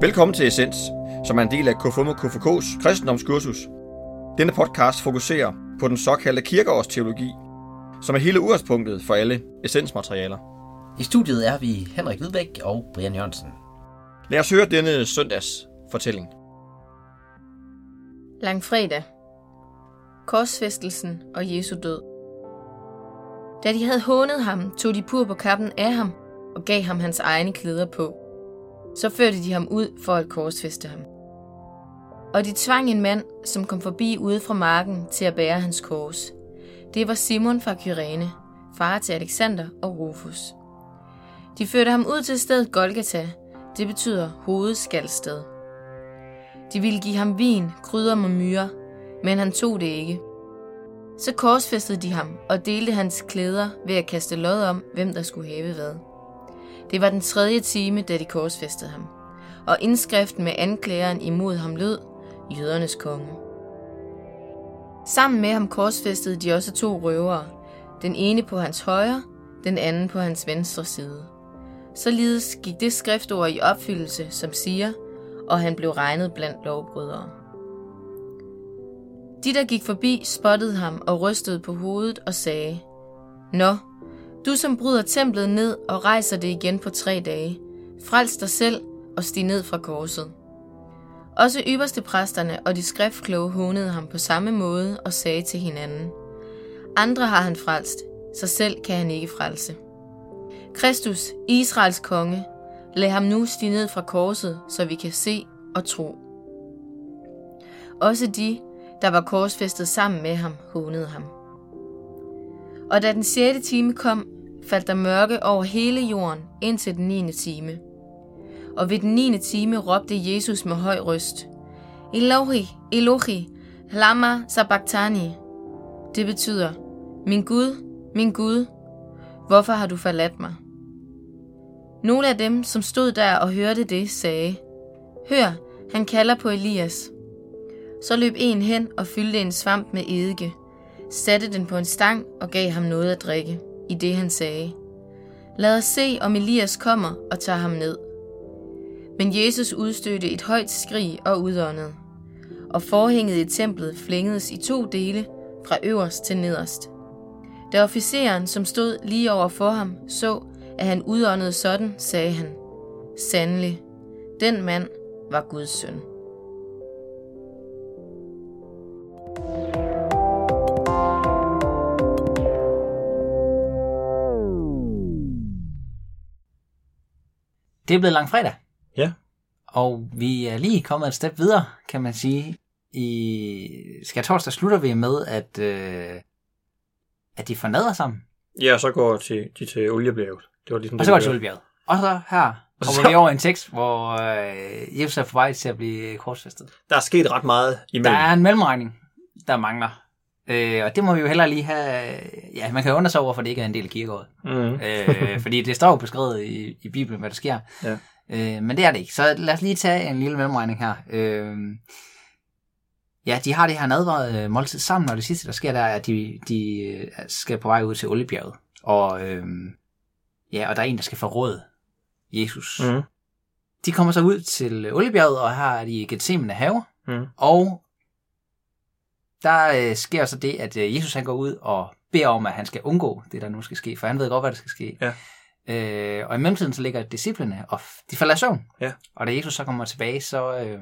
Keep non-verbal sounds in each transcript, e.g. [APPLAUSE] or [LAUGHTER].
Velkommen til Essens, som er en del af KFUM og KFK's kristendomskursus. Denne podcast fokuserer på den såkaldte kirkeårsteologi, som er hele udgangspunktet for alle essensmaterialer. I studiet er vi Henrik Hvidbæk og Brian Jørgensen. Lad os høre denne søndags fortælling. Langfredag. Korsfæstelsen og Jesu død. Da de havde hånet ham, tog de pur på kappen af ham og gav ham hans egne klæder på. Så førte de ham ud for at korsfeste ham. Og de tvang en mand, som kom forbi ude fra marken, til at bære hans kors. Det var Simon fra Kyrene, far til Alexander og Rufus. De førte ham ud til stedet Golgata, det betyder hovedskalsted. De ville give ham vin, krydder og myre, men han tog det ikke. Så korsfæstede de ham og delte hans klæder ved at kaste lod om, hvem der skulle have hvad. Det var den tredje time, da de korsfæstede ham, og indskriften med anklageren imod ham lød, jødernes konge. Sammen med ham korsfæstede de også to røvere, den ene på hans højre, den anden på hans venstre side. Således gik det skriftord i opfyldelse, som siger, og han blev regnet blandt lovbrydere. De, der gik forbi, spottede ham og rystede på hovedet og sagde, Nå, du som bryder templet ned og rejser det igen på tre dage, frels dig selv og stig ned fra korset. Også ypperste præsterne og de skriftkloge hånede ham på samme måde og sagde til hinanden, Andre har han frelst, så selv kan han ikke frelse. Kristus, Israels konge, lad ham nu stige ned fra korset, så vi kan se og tro. Også de, der var korsfæstet sammen med ham, hånede ham. Og da den sjette time kom, faldt der mørke over hele jorden indtil den 9. time. Og ved den 9. time råbte Jesus med høj røst, Elohi, Elohi, lama sabachthani. Det betyder, min Gud, min Gud, hvorfor har du forladt mig? Nogle af dem, som stod der og hørte det, sagde, Hør, han kalder på Elias. Så løb en hen og fyldte en svamp med eddike, satte den på en stang og gav ham noget at drikke, i det han sagde, Lad os se, om Elias kommer og tager ham ned. Men Jesus udstødte et højt skrig og udåndede, og forhænget i templet flængedes i to dele, fra øverst til nederst. Da officeren, som stod lige over for ham, så, at han udåndede sådan, sagde han, Sandelig, den mand var Guds søn. Det er blevet langfredag, Ja. og vi er lige kommet et step videre, kan man sige. I skal torsdag slutter vi med, at, øh, at de fornader sammen, Ja, og så går de, de til oliebjerget. Det var ligesom og så går til Olbjerget. Og så her Og så- vi over en tekst, hvor øh, Jesus er på vej til at blive korsfæstet. Der er sket ret meget Der imellem. er en mellemregning, der mangler. Øh, og det må vi jo heller lige have... Ja, man kan jo undre sig over, for det ikke er en del af kirkeåret. Mm. øh, fordi det står jo beskrevet i, i Bibelen, hvad der sker. Ja. Øh, men det er det ikke. Så lad os lige tage en lille mellemregning her. Øh, ja, de har det her nadvaret øh, måltid sammen, og det sidste, der sker, der er, at de, de øh, skal på vej ud til Oliebjerget. Og, øh, ja, og der er en, der skal forråde Jesus. Mm. De kommer så ud til Oliebjerget, og her er de i Gethsemane have. Mm. Og der øh, sker så det, at øh, Jesus han går ud og beder om, at han skal undgå det, der nu skal ske, for han ved godt, hvad der skal ske. Ja. Øh, og i mellemtiden så ligger disciplene, og de falder i søvn. Ja. Og da Jesus så kommer tilbage, så, øh,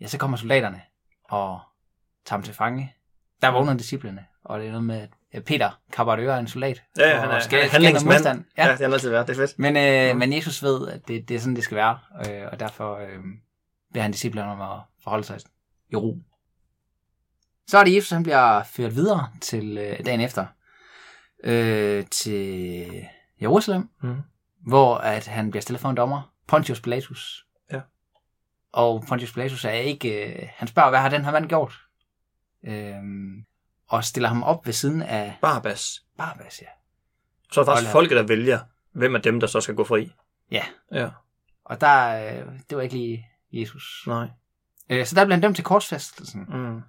ja, så kommer soldaterne og tager ham til fange. Der vågner disciplene, og det er noget med, at Peter kapper en soldat. Ja, ja, han er, skal- han er handlingsmand. modstand. Ja. Ja. ja, det har altid været. Det er fedt. Men, øh, men Jesus ved, at det, det er sådan, det skal være, øh, og derfor øh, beder han disciplerne om at forholde sig i ro. Så er det Jesus, han bliver ført videre til øh, dagen efter øh, til Jerusalem, Mm. hvor at han bliver stillet for en dommer, Pontius Pilatus. Ja. Og Pontius Pilatus er ikke... Øh, han spørger, hvad har den her mand gjort? Øh, og stiller ham op ved siden af Barabbas. Barabbas, ja. Så er det faktisk Hold folket, der vælger, hvem af dem, der så skal gå fri. Ja. Ja, Og der, øh, det var ikke lige Jesus. nej. Øh, så der blev han dømt til korsfæstelsen. Mm.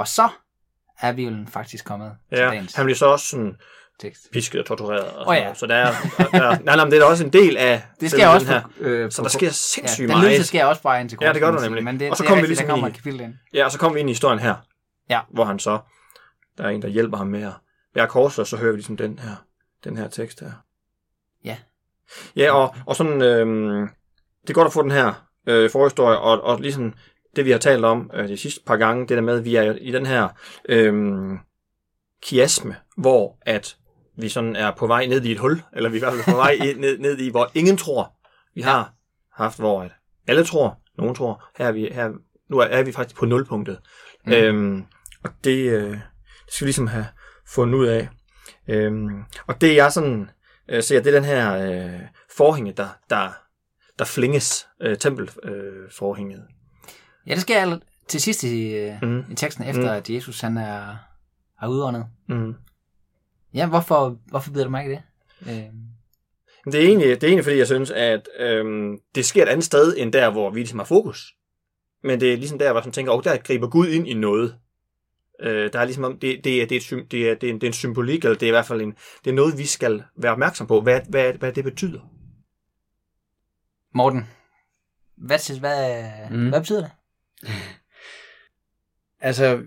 Og så er vi jo faktisk kommet til Ja, dagens. han bliver så også sådan tekst. pisket og tortureret. Og sådan ja. noget. Så der er, der, er- nej, nej, men det er også en del af [LAUGHS] Det sker også den her. på, øh, Så der sker ja, sindssygt den meget. lydelse sker også bare ind til Ja, det gør sige. nemlig. Men det, Og så er kommer vi ligesom der kommer i- kapitel ind. Ja, og så kommer vi ind i historien her. Ja. Hvor han så, der er en, der hjælper ham med at bære korset, og så hører vi ligesom den her, den her tekst her. Ja. Ja, og, og sådan, øhm, det er godt at få den her øh, forhistorie, og, og ligesom det, vi har talt om øh, de sidste par gange, det der med, at vi er i den her øhm, kiasme, hvor at vi sådan er på vej ned i et hul, eller vi er i hvert fald på vej ned, ned i, hvor ingen tror. Vi har haft, hvor at alle tror, nogen tror, her er vi, her, nu er, er vi faktisk på nulpunktet. Mm. Øhm, og det, øh, det skal vi ligesom have fundet ud af. Øhm, og det jeg sådan øh, ser, det er den her øh, forhænge, der, der, der flinges, øh, tempelforhænget. Øh. Ja, det sker til sidst i, Mm. i teksten, efter Mm. at Jesus han er, er udåndet. Mm. Ja, hvorfor, hvorfor bider du mærke i det? Øh, Det er egentlig, det er egentlig fordi, jeg synes, at øhm, det sker et andet sted, end der, hvor vi ligesom har fokus. Men det er ligesom der, hvor man tænker, åh, der griber Gud ind i noget. Øh, der er ligesom, om- det, det, er, det, er et, det, er, det, er en, det er en symbolik, eller det er i hvert fald en, det er noget, vi skal være opmærksom på, hvad, hvad, hvad det betyder. Morten, hvad, hvad, mm. Mm. hvad betyder det? [LAUGHS] Altså,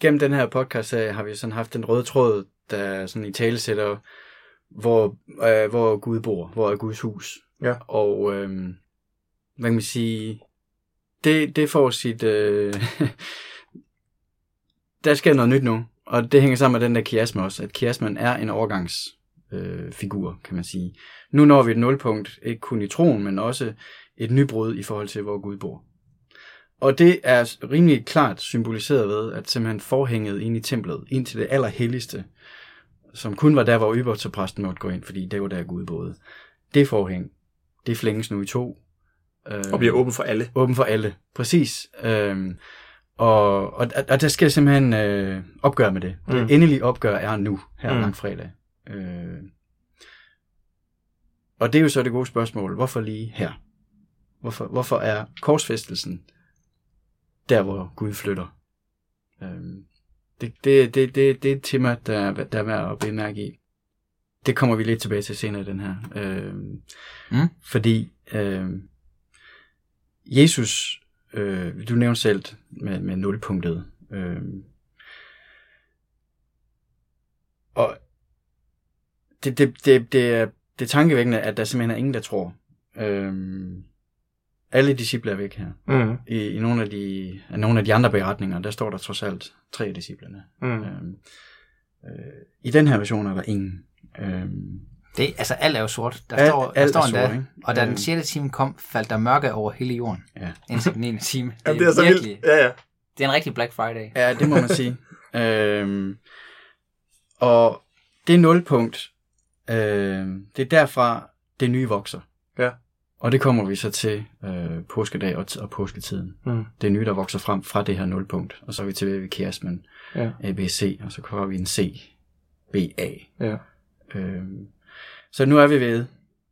gennem den her podcast har vi sådan haft en rød tråd, der sådan i tale sætter, hvor, øh, hvor Gud bor, hvor er Guds hus. Ja. Og øh, hvad kan man sige, det, det får sit, øh, [LAUGHS] der sker noget nyt nu, og det hænger sammen med den der kiasme også, at kiasmen er en overgangsfigur, øh, kan man sige. Nu når vi et nulpunkt, ikke kun i troen, men også et nybrud i forhold til, hvor Gud bor. Og det er rimelig klart symboliseret ved, at simpelthen forhænget ind i templet, ind til det allerhelligste, som kun var der, hvor ypperstepræsten måtte gå ind, fordi det var der Gud boede. Det forhæng, det flænges nu i to. Øh, Og bliver åben for alle. åben for alle. Præcis. Øhm, og, og, og der skal simpelthen øh, opgør med det. Det Mm. mm. endelige opgør er nu, her mm. langfredag. Øh, og det er jo så det gode spørgsmål. Hvorfor lige her? Hvorfor, hvorfor er korsfæstelsen der, hvor Gud flytter? Øhm, det, det, det, det, det er et tema, der, der er værd at bemærke i. Det kommer vi lidt tilbage til senere i den her. Øhm, Mm. Fordi øhm, Jesus, øh, du nævnte selv med, med nulpunktet. Øh, og det, det, det, det, er, det er tankevækkende, at der simpelthen er ingen, der tror. Øh, alle disciple er væk her. Mm. I, i nogle, af de, af nogle af de andre beretninger, der står der trods alt tre af disciplene. Mm. Øh, øh, I den her version er der ingen. Øh, det altså, alt er jo sort. Der Alt- står, der alt står endda, sort, ikke? og da den Øh. 6. time kom, faldt der mørke over hele jorden, ja. indtil den 9. time. Det, [LAUGHS] Jamen, det er så virkelig, vildt. Ja, ja. det er en rigtig Black Friday. Ja, det må man sige. [LAUGHS] øhm, og det nulpunkt, øhm, det er derfra, det nye vokser. Ja. Og det kommer vi så til øh, påskedag og, og påsketiden. Mm. Det nye, der vokser frem fra det her nulpunkt. Og så er vi tilbage ved kiasmen Ja. A, B, C, og så kommer vi en C, B, A. ja. Øhm, så nu er vi ved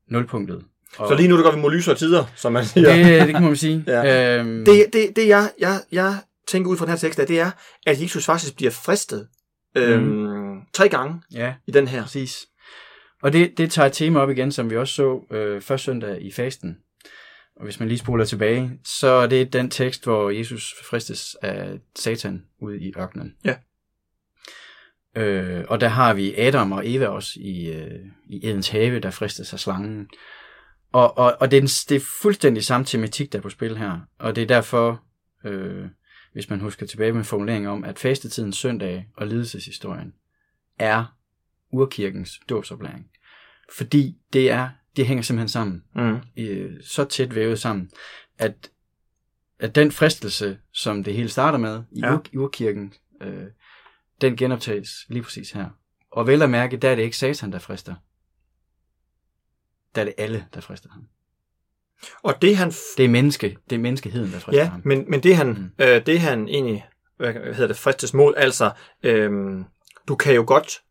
nulpunktet. Og Så lige nu, der går vi mod lysere tider, som man siger. det, det kan man sige. [LAUGHS] Ja. øhm, Det, det, det jeg, jeg, jeg tænker ud fra den her tekst, er, det er, at Jesus faktisk bliver fristet øhm, mm. tre gange ja, i den her. Præcis. Og det, det tager et tema op igen, som vi også så øh, første søndag i fasten. Og hvis man lige spoler tilbage, så er det den tekst, hvor Jesus fristes af Satan ude i ørkenen. Ja. Øh, og der har vi Adam og Eva også i, øh, i Edens have, der fristes af slangen. Og, og, og det, er en, det er fuldstændig samme tematik, der er på spil her. Og det er derfor, øh, hvis man husker tilbage med formuleringen om, at fastetidens søndag og lidelseshistorien er urkirkens dåbsoplæring. Fordi det er, det hænger simpelthen sammen. Mm. Øh, så tæt vævet sammen, at, at den fristelse, som det hele starter med i, Ja. ur, urkirken, øh, den genoptages lige præcis her. Og vel at mærke, der er det ikke satan, der frister. Der er det alle, der frister ham. Og det han... F- Det er menneske, det er menneskeheden, der frister ja, ham. men, men det han, Mm. øh, det han egentlig, hvad hedder det, fristes mod, altså, øhm, du kan jo godt øh,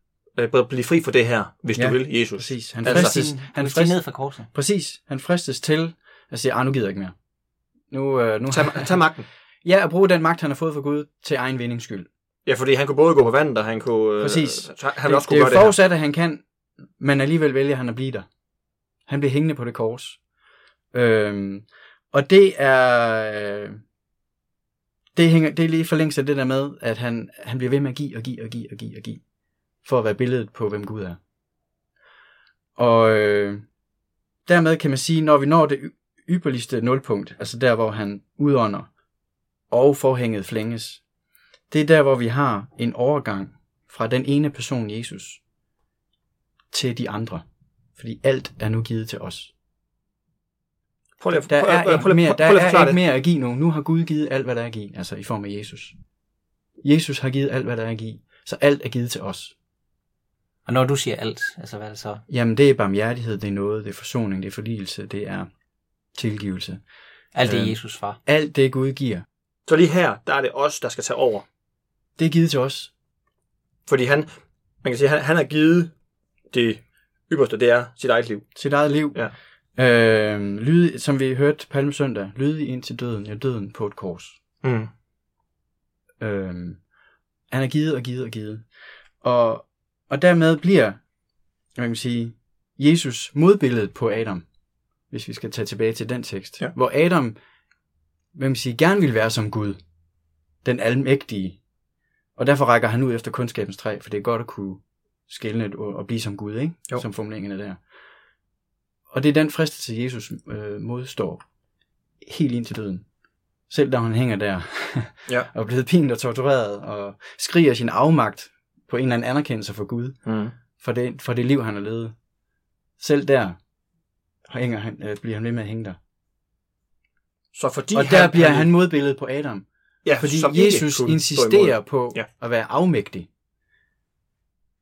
blive fri for det her, hvis Ja, du vil, Jesus. Præcis. Han Altså- fristes, Han han fristes ned fra korset. præcis. Han fristes til at sige, ah, nu gider jeg ikke mere. Nu, øh, nu Tag, [LAUGHS] tag magten. Ja, at bruge den magt, han har fået fra Gud, til egen vindings skyld. Ja, fordi han kunne både gå på vandet, og han kunne... øh, Præcis. han det, også det kunne er gøre jo det her. forudsat, at han kan, men alligevel vælger han at blive der. Han bliver hængende på det kors. Øhm, og det er... øh, Det, hænger, det er lige for længst af det der med, at han, han bliver ved med at give og give og give og give og give, for at være billedet på, hvem Gud er. Og øh, dermed kan man sige, når vi når det ypperligste nulpunkt, altså der, hvor han udånder, og forhænget flænges, det er der, hvor vi har en overgang fra den ene person, Jesus, til de andre. Fordi alt er nu givet til os. Prøv lige Der prøv, er ikke mere, der er ikke mere at give nu. Nu har Gud givet alt, hvad der er at give, altså i form af Jesus. Jesus har givet alt, hvad der er at give. Så alt er givet til os. Og når du siger alt, altså hvad er det så? Jamen, det er barmhjertighed, det er noget, det er forsoning, det er forligelse, det er tilgivelse. Alt det Øh. Jesus far. Alt det, Gud giver, Så lige her, der er det os, der skal tage over. det er givet til os. Fordi han, man kan sige, han, han har givet det ypperste, det er sit eget liv. Sit eget liv. Ja. Øh, lyde, som vi hørte Palmesøndag, lyde ind til døden, ja døden på et kors. Mm. Øhm, han er givet og givet og givet. Og, og dermed bliver, hvad kan man sige, Jesus modbilledet på Adam, hvis vi skal tage tilbage til den tekst. Ja. Hvor Adam, hvad man sige, gerne vil være som Gud, den almægtige. Og derfor rækker han ud efter kundskabens træ, for det er godt at kunne skælne og, og blive som Gud, ikke? Jo. som formuleringen er der. Og det er den fristelse, Jesus øh, modstår helt ind til døden. Selv da han hænger der Ja. [LAUGHS] og er blevet pint og tortureret og skriger sin afmagt på en eller anden anerkendelse for Gud, Mm. for det, for det liv, han har levet. Selv der hænger han, øh, bliver han ved med at hænge der. Så fordi og der bliver han modbilledet på Adam. ja, Fordi som Jesus insisterer på Ja. at være afmægtig.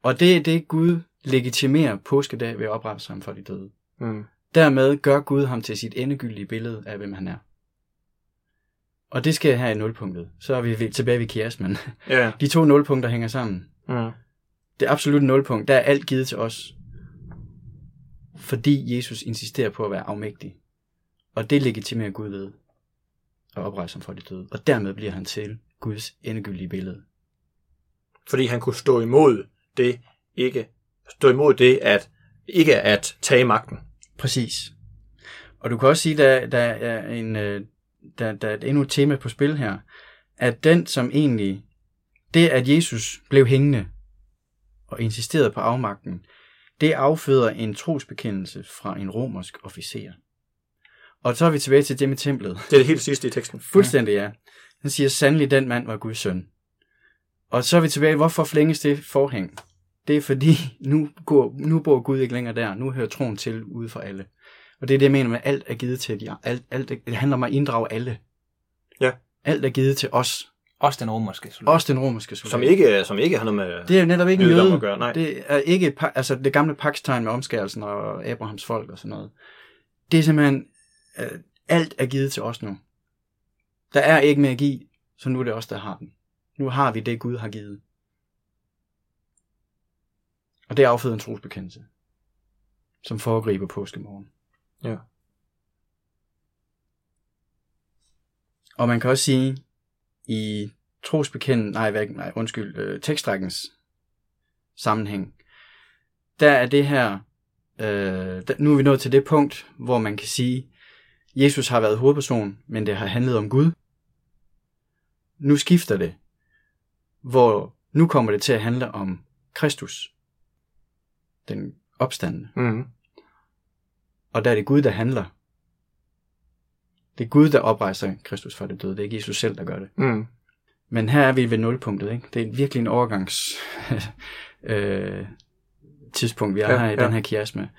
Og det er det, Gud legitimerer påskedag ved at oprette sig ham for de døde. Mm. Dermed gør Gud ham til sit endegyldige billede af, hvem han er. Og det skal her i nulpunktet. Så er vi tilbage ved kiasmen. Ja. De to nulpunkter hænger sammen. Mm. Det absolutte nulpunkt, der er alt givet til os. Fordi Jesus insisterer på at være afmægtig. Og det legitimerer Gud ved at oprejse ham for de døde. Og dermed bliver han til Guds endegyldige billede. Fordi han kunne stå imod det, ikke stå imod det, at ikke at tage magten. Præcis. Og du kan også sige, der, der er en, øh, der, der er et endnu et tema på spil her, at den, som egentlig, det at Jesus blev hængende og insisterede på afmagten, det afføder en trosbekendelse fra en romersk officer. Og så er vi tilbage til det med templet. Det er det helt sidste i teksten. Fuldstændig ja. Han siger, sandelig den mand var Guds søn. Og så er vi tilbage, hvorfor flænges det forhæng? Det er fordi, nu, går, nu bor Gud ikke længere der. Nu hører troen til ude for alle. Og det er det, jeg mener med, at alt er givet til de alt, alt, Det handler om at inddrage alle. Ja. Alt er givet til os. Også den romerske soldat. Også den romerske soldat. Som ikke, som ikke har noget med... Det er jo netop ikke jødedom jøde. at gøre, nej. Det er ikke altså det gamle pakstegn med omskærelsen og Abrahams folk og sådan noget. Det er simpelthen, øh, alt er givet til os nu. Der er ikke mere at give, så nu er det os, der har den. Nu har vi det, Gud har givet. Og det afføder en trosbekendelse, som foregriber påskemorgen. Ja. Og man kan også sige, i trosbekendelsen, nej, hvad, nej undskyld, øh, tekstrækkens sammenhæng, der er det her, øh, der, nu er vi nået til det punkt, hvor man kan sige, Jesus har været hovedperson, men det har handlet om Gud. Nu skifter det, hvor nu kommer det til at handle om Kristus, den opstandende. Mm. Og der er det Gud, der handler. Det er Gud, der oprejser Kristus fra det døde. Det er ikke Jesus selv, der gør det. Mm. Men her er vi ved nulpunktet. Ikke? Det er virkelig en overgangs [LAUGHS] øh, tidspunkt, vi er Ja, her i ja. den her kiasme.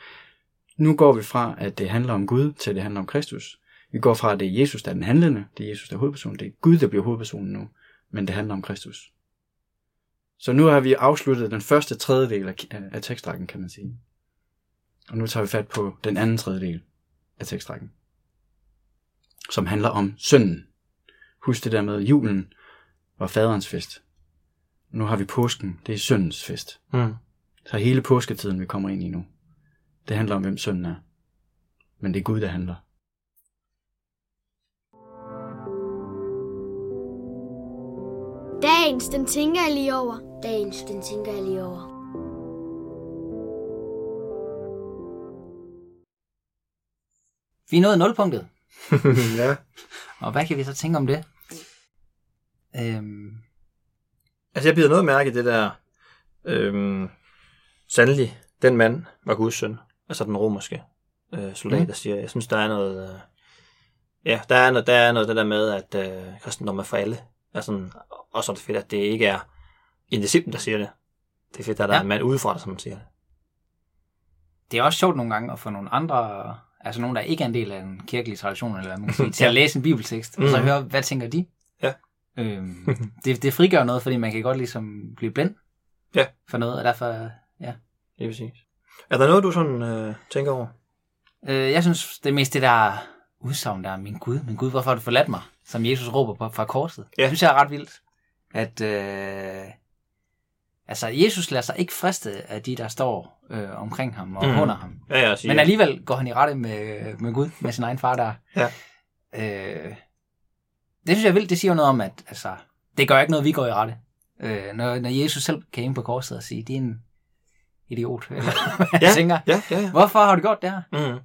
Nu går vi fra, at det handler om Gud, til at det handler om Kristus. Vi går fra, at det er Jesus, der er den handlende. Det er Jesus, der er hovedpersonen. Det er Gud, der bliver hovedpersonen nu. Men det handler om Kristus. Så nu har vi afsluttet den første tredjedel af, af, af tekstrækken, kan man sige. Og nu tager vi fat på den anden tredjedel af tekstrækken. Som handler om synden. Husk det der med julen var faderens fest. Nu har vi påsken, det er syndens fest. Mm. Så hele påsketiden, vi kommer ind i nu, det handler om, hvem synden er. Men det er Gud, der handler. Dagens, den tænker jeg lige over. Dagens, den tænker jeg lige over. Vi er nået nulpunktet. [LAUGHS] ja. Og hvad kan vi så tænke om det? Øhm, Altså, jeg bider noget mærke i det der... Øhm, sandelig, den mand var Guds søn. Altså den romerske øh, soldat, Mm. der siger, jeg synes, der er noget... Øh, ja, der er, noget, der er noget det der med, at øh, kristendom er for alle. Altså, og så er det fedt, at det ikke er en disciple, der siger det. Det er fedt, at der ja. Er en mand udefra, som siger det. det er også sjovt nogle gange at få nogle andre, altså nogen, der ikke er en del af en kirkelig tradition, eller hvad man kan sige, til at læse en bibeltekst, og så Mhm. høre, hvad tænker de? Ja. Øhm, [LAUGHS] det, det frigør noget, fordi man kan godt ligesom blive blind Ja. for noget, og derfor, ja. Det er præcis. Er der noget, du sådan øh, tænker over? Øh, jeg synes, det er mest det der udsagn der, min Gud, min Gud, hvorfor har du forladt mig? Som Jesus råber på fra korset. Ja. Det synes jeg er ret vildt. At, øh, altså, Jesus lader sig ikke friste af de, der står øh, omkring ham og mm. under ham. Ja, siger. Men alligevel går han i rette med, med Gud, med sin egen far der. Ja. Øh, det synes jeg er vildt. Det siger jo noget om, at altså, det gør ikke noget, vi går i rette. Øh, når, når Jesus selv kan ind på korset og sige, det er en idiot. [LAUGHS] Eller hvad Ja. jeg tænker. Ja, ja, ja. Hvorfor har du gjort det her? Mm.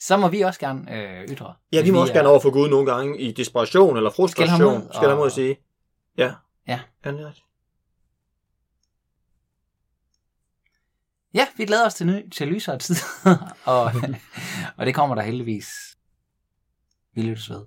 Så må vi også gerne øh, ytre. Ja, vi må også er- gerne over for Gud nogle gange i desperation eller ham frustration. ud, Skal der må jeg sige. Ja. Ja. Ja, det er rigtigt. Ja, vi glæder os til, ny, til lysere tid. [LAUGHS] og, [LAUGHS] og det kommer der heldigvis. Vi lyttes ved.